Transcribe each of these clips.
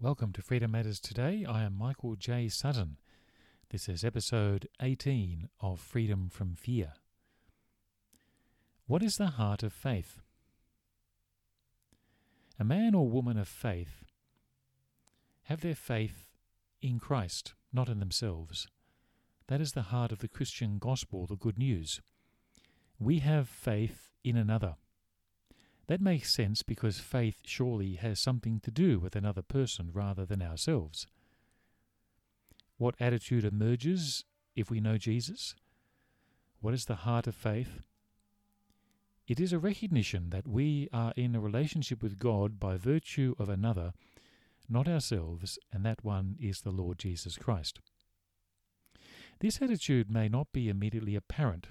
Welcome to Freedom Matters Today. I am Michael J. Sutton. This is episode 18 of Freedom from Fear. What is the heart of faith? A man or woman of faith have their faith in Christ, not in themselves. That is the heart of the Christian gospel, the good news. We have faith in another. That makes sense because faith surely has something to do with another person rather than ourselves. What attitude emerges if we know Jesus? What is the heart of faith? It is a recognition that we are in a relationship with God by virtue of another, not ourselves, and that one is the Lord Jesus Christ. This attitude may not be immediately apparent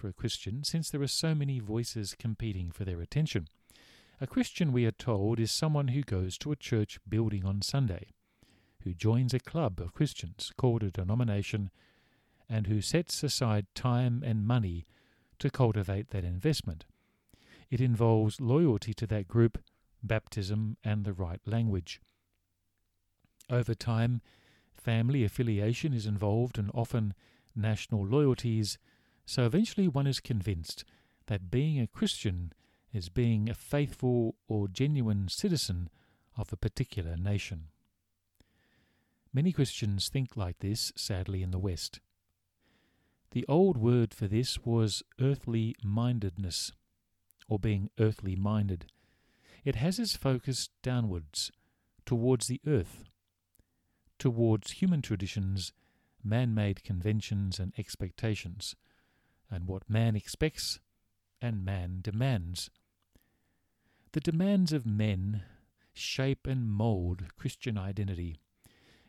for a Christian, since there are so many voices competing for their attention. A Christian, we are told, is someone who goes to a church building on Sunday, who joins a club of Christians called a denomination, and who sets aside time and money to cultivate that investment. It involves loyalty to that group, baptism, and the right language. Over time, family affiliation is involved and often national loyalties so eventually one is convinced that being a Christian is being a faithful or genuine citizen of a particular nation. Many Christians think like this, sadly, in the West. The old word for this was earthly mindedness, or being earthly minded. It has its focus downwards, towards the earth, towards human traditions, man made conventions, and expectations and what man expects and man demands. The demands of men shape and mould Christian identity.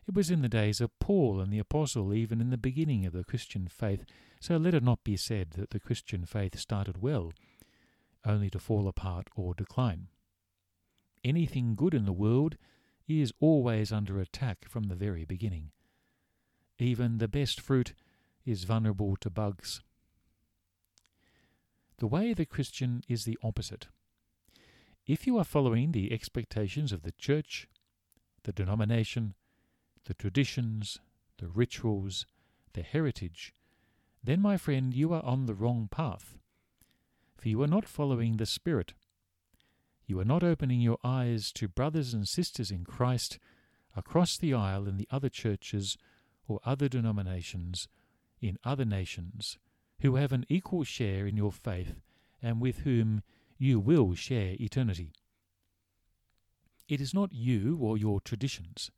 It was in the days of Paul and the Apostle, even in the beginning of the Christian faith, so let it not be said that the Christian faith started well, only to fall apart or decline. Anything good in the world is always under attack from the very beginning. Even the best fruit is vulnerable to bugs. The way of the Christian is the opposite. If you are following the expectations of the church, the denomination, the traditions, the rituals, the heritage, then, my friend, you are on the wrong path. For you are not following the Spirit. You are not opening your eyes to brothers and sisters in Christ across the aisle in the other churches or other denominations in other nations who have an equal share in your faith and with whom you will share eternity. It is not you or your traditions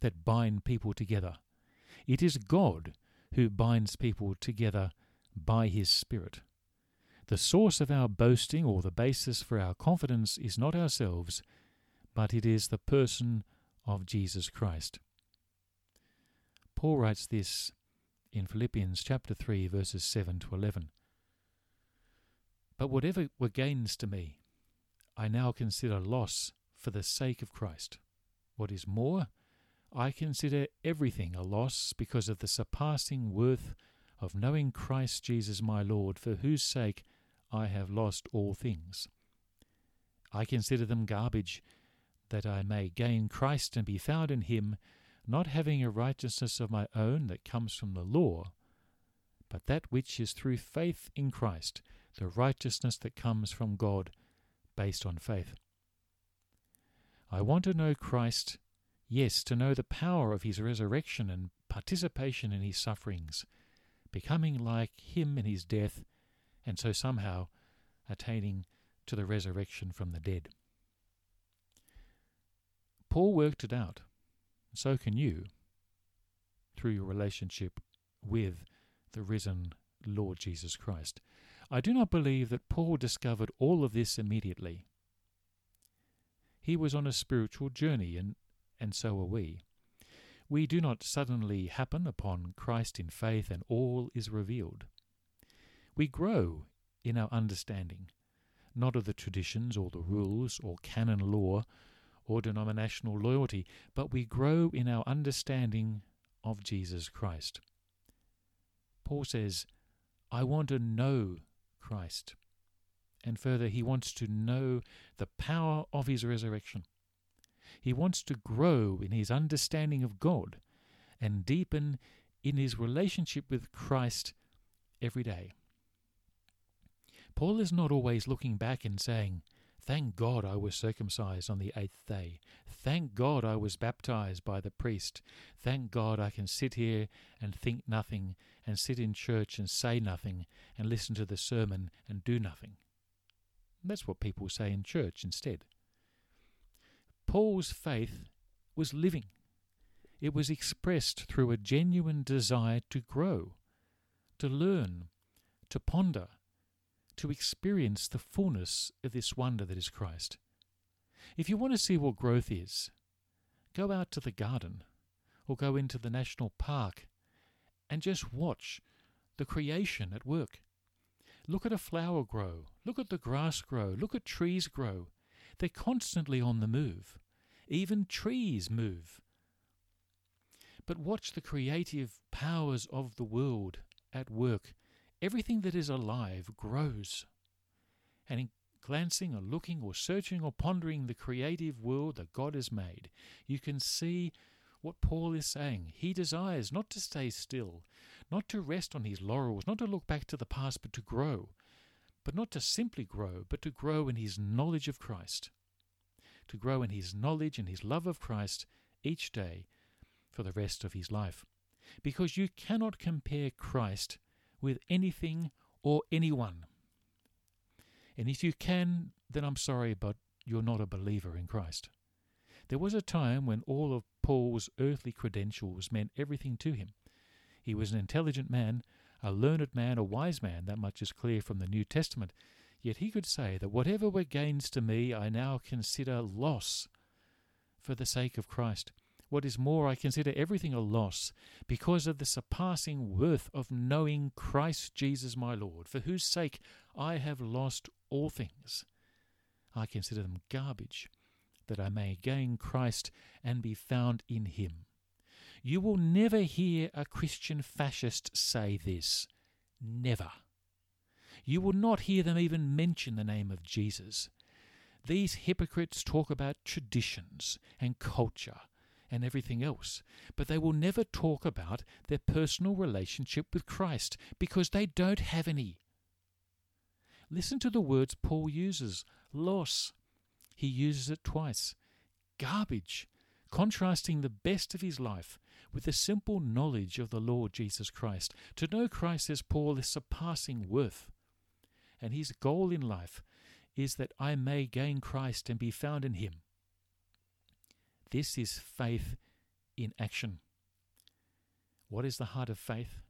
that bind people together. It is God who binds people together by His Spirit. The source of our boasting or the basis for our confidence is not ourselves, but it is the person of Jesus Christ. Paul writes this in Philippians chapter 3 verses 7 to 11. But whatever were gains to me, I now consider loss for the sake of Christ. What is more, I consider everything a loss because of the surpassing worth of knowing Christ Jesus my Lord, for whose sake I have lost all things. I consider them garbage, that I may gain Christ and be found in him, not having a righteousness of my own that comes from the law, but that which is through faith in Christ, the righteousness that comes from God based on faith. I want to know Christ, yes, to know the power of his resurrection and participation in his sufferings, becoming like him in his death, and so somehow attaining to the resurrection from the dead. Paul worked it out. So can you through your relationship with the risen Lord Jesus Christ. I do not believe that Paul discovered all of this immediately. He was on a spiritual journey, and, and so are we. We do not suddenly happen upon Christ in faith and all is revealed. We grow in our understanding, not of the traditions or the rules or canon law or denominational loyalty, but we grow in our understanding of Jesus Christ. Paul says, I want to know Christ. And further, he wants to know the power of his resurrection. He wants to grow in his understanding of God and deepen in his relationship with Christ every day. Paul is not always looking back and saying, Thank God I was circumcised on the eighth day. Thank God I was baptized by the priest. Thank God I can sit here and think nothing, and sit in church and say nothing, and listen to the sermon and do nothing. That's what people say in church instead. Paul's faith was living. It was expressed through a genuine desire to grow, to learn, to ponder, to experience the fullness of this wonder that is Christ. If you want to see what growth is, go out to the garden or go into the national park and just watch the creation at work. Look at a flower grow, look at the grass grow, look at trees grow. They're constantly on the move. Even trees move. But watch the creative powers of the world at work Everything that is alive grows. And in glancing or looking or searching or pondering the creative world that God has made, you can see what Paul is saying. He desires not to stay still, not to rest on his laurels, not to look back to the past, but to grow. But not to simply grow, but to grow in his knowledge of Christ. To grow in his knowledge and his love of Christ each day for the rest of his life. Because you cannot compare Christ with anything or anyone. And if you can, then I'm sorry, but you're not a believer in Christ. There was a time when all of Paul's earthly credentials meant everything to him. He was an intelligent man, a learned man, a wise man, that much is clear from the New Testament. Yet he could say that whatever were gains to me, I now consider loss for the sake of Christ. What is more, I consider everything a loss because of the surpassing worth of knowing Christ Jesus my Lord, for whose sake I have lost all things. I consider them garbage, that I may gain Christ and be found in him. You will never hear a Christian fascist say this. Never. You will not hear them even mention the name of Jesus. These hypocrites talk about traditions and culture and everything else, but they will never talk about their personal relationship with Christ because they don't have any. Listen to the words Paul uses loss. He uses it twice. Garbage, contrasting the best of his life with the simple knowledge of the Lord Jesus Christ. To know Christ, says Paul, is surpassing worth. And his goal in life is that I may gain Christ and be found in him. This is faith in action. What is the heart of faith?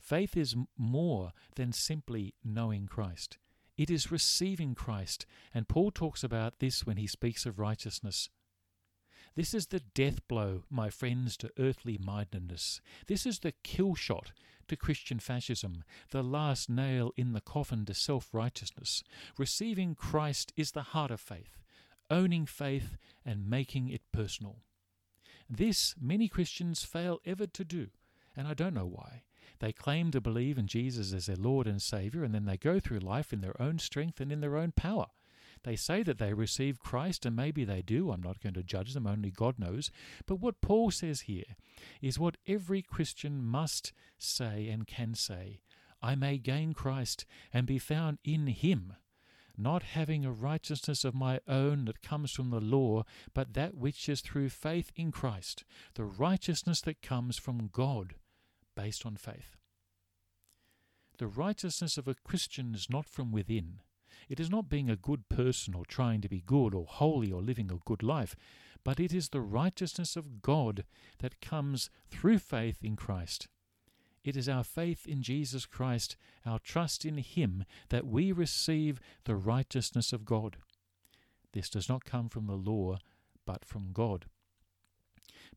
Faith is more than simply knowing Christ. It is receiving Christ, and Paul talks about this when he speaks of righteousness. This is the death blow, my friends, to earthly mindedness. This is the kill shot to Christian fascism, the last nail in the coffin to self righteousness. Receiving Christ is the heart of faith owning faith and making it personal. This many Christians fail ever to do, and I don't know why. They claim to believe in Jesus as their Lord and Saviour, and then they go through life in their own strength and in their own power. They say that they receive Christ, and maybe they do. I'm not going to judge them, only God knows. But what Paul says here is what every Christian must say and can say I may gain Christ and be found in Him not having a righteousness of my own that comes from the law, but that which is through faith in Christ, the righteousness that comes from God based on faith. The righteousness of a Christian is not from within. It is not being a good person or trying to be good or holy or living a good life, but it is the righteousness of God that comes through faith in Christ. It is our faith in Jesus Christ, our trust in Him, that we receive the righteousness of God. This does not come from the law, but from God.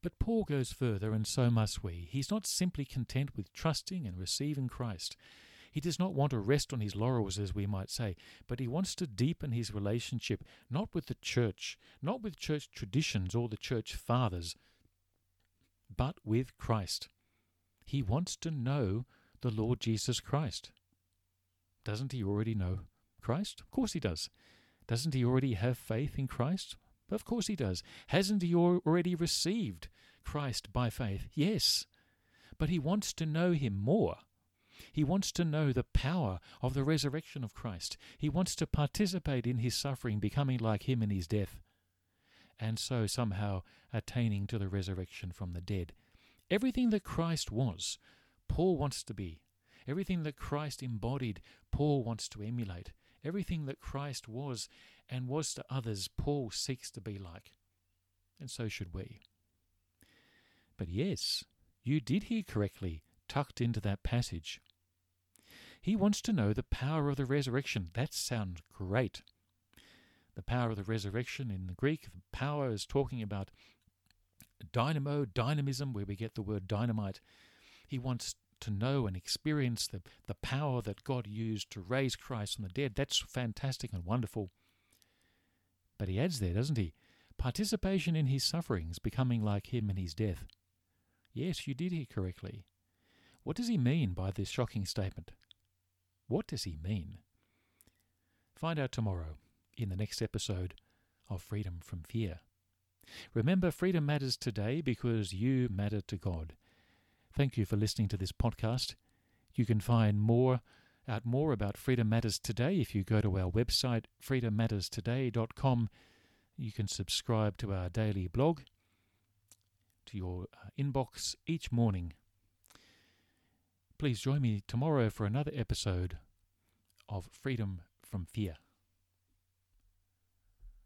But Paul goes further, and so must we. He's not simply content with trusting and receiving Christ. He does not want to rest on his laurels, as we might say, but he wants to deepen his relationship not with the church, not with church traditions or the church fathers, but with Christ. He wants to know the Lord Jesus Christ. Doesn't he already know Christ? Of course he does. Doesn't he already have faith in Christ? Of course he does. Hasn't he already received Christ by faith? Yes. But he wants to know him more. He wants to know the power of the resurrection of Christ. He wants to participate in his suffering, becoming like him in his death, and so somehow attaining to the resurrection from the dead. Everything that Christ was, Paul wants to be. Everything that Christ embodied, Paul wants to emulate. Everything that Christ was and was to others, Paul seeks to be like. And so should we. But yes, you did hear correctly, tucked into that passage. He wants to know the power of the resurrection. That sounds great. The power of the resurrection in the Greek, the power is talking about dynamo, dynamism, where we get the word dynamite. He wants to know and experience the, the power that God used to raise Christ from the dead. That's fantastic and wonderful. But he adds there, doesn't he? Participation in his sufferings, becoming like him in his death. Yes, you did hear correctly. What does he mean by this shocking statement? What does he mean? Find out tomorrow in the next episode of Freedom from Fear. Remember, freedom matters today because you matter to God. Thank you for listening to this podcast. You can find more out more about Freedom Matters Today if you go to our website freedommatterstoday.com. You can subscribe to our daily blog to your uh, inbox each morning. Please join me tomorrow for another episode of Freedom from Fear.